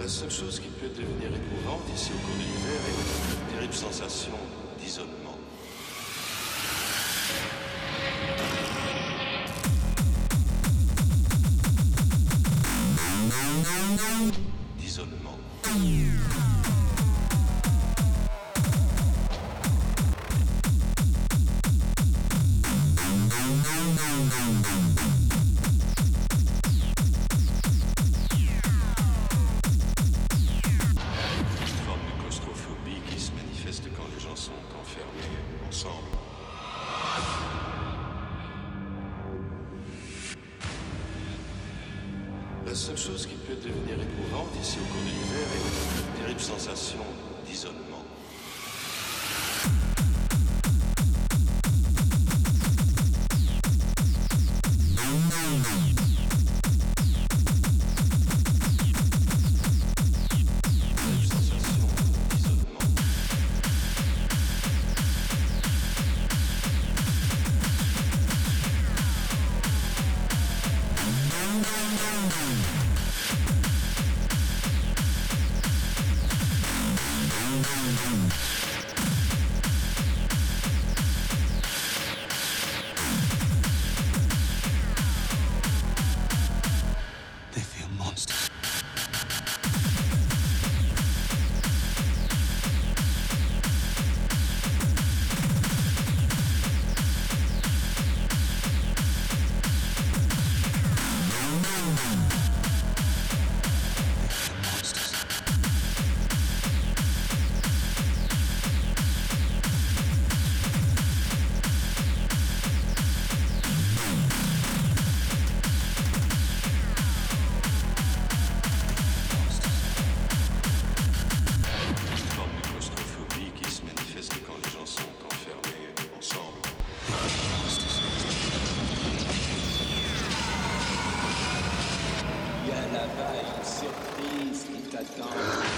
La seule chose qui peut devenir éprouvante ici au cours de l'hiver est une terrible sensation d'isolement. D'isolement. La seule chose qui peut devenir éprouvante ici au cours de l'hiver est une terrible sensation that down.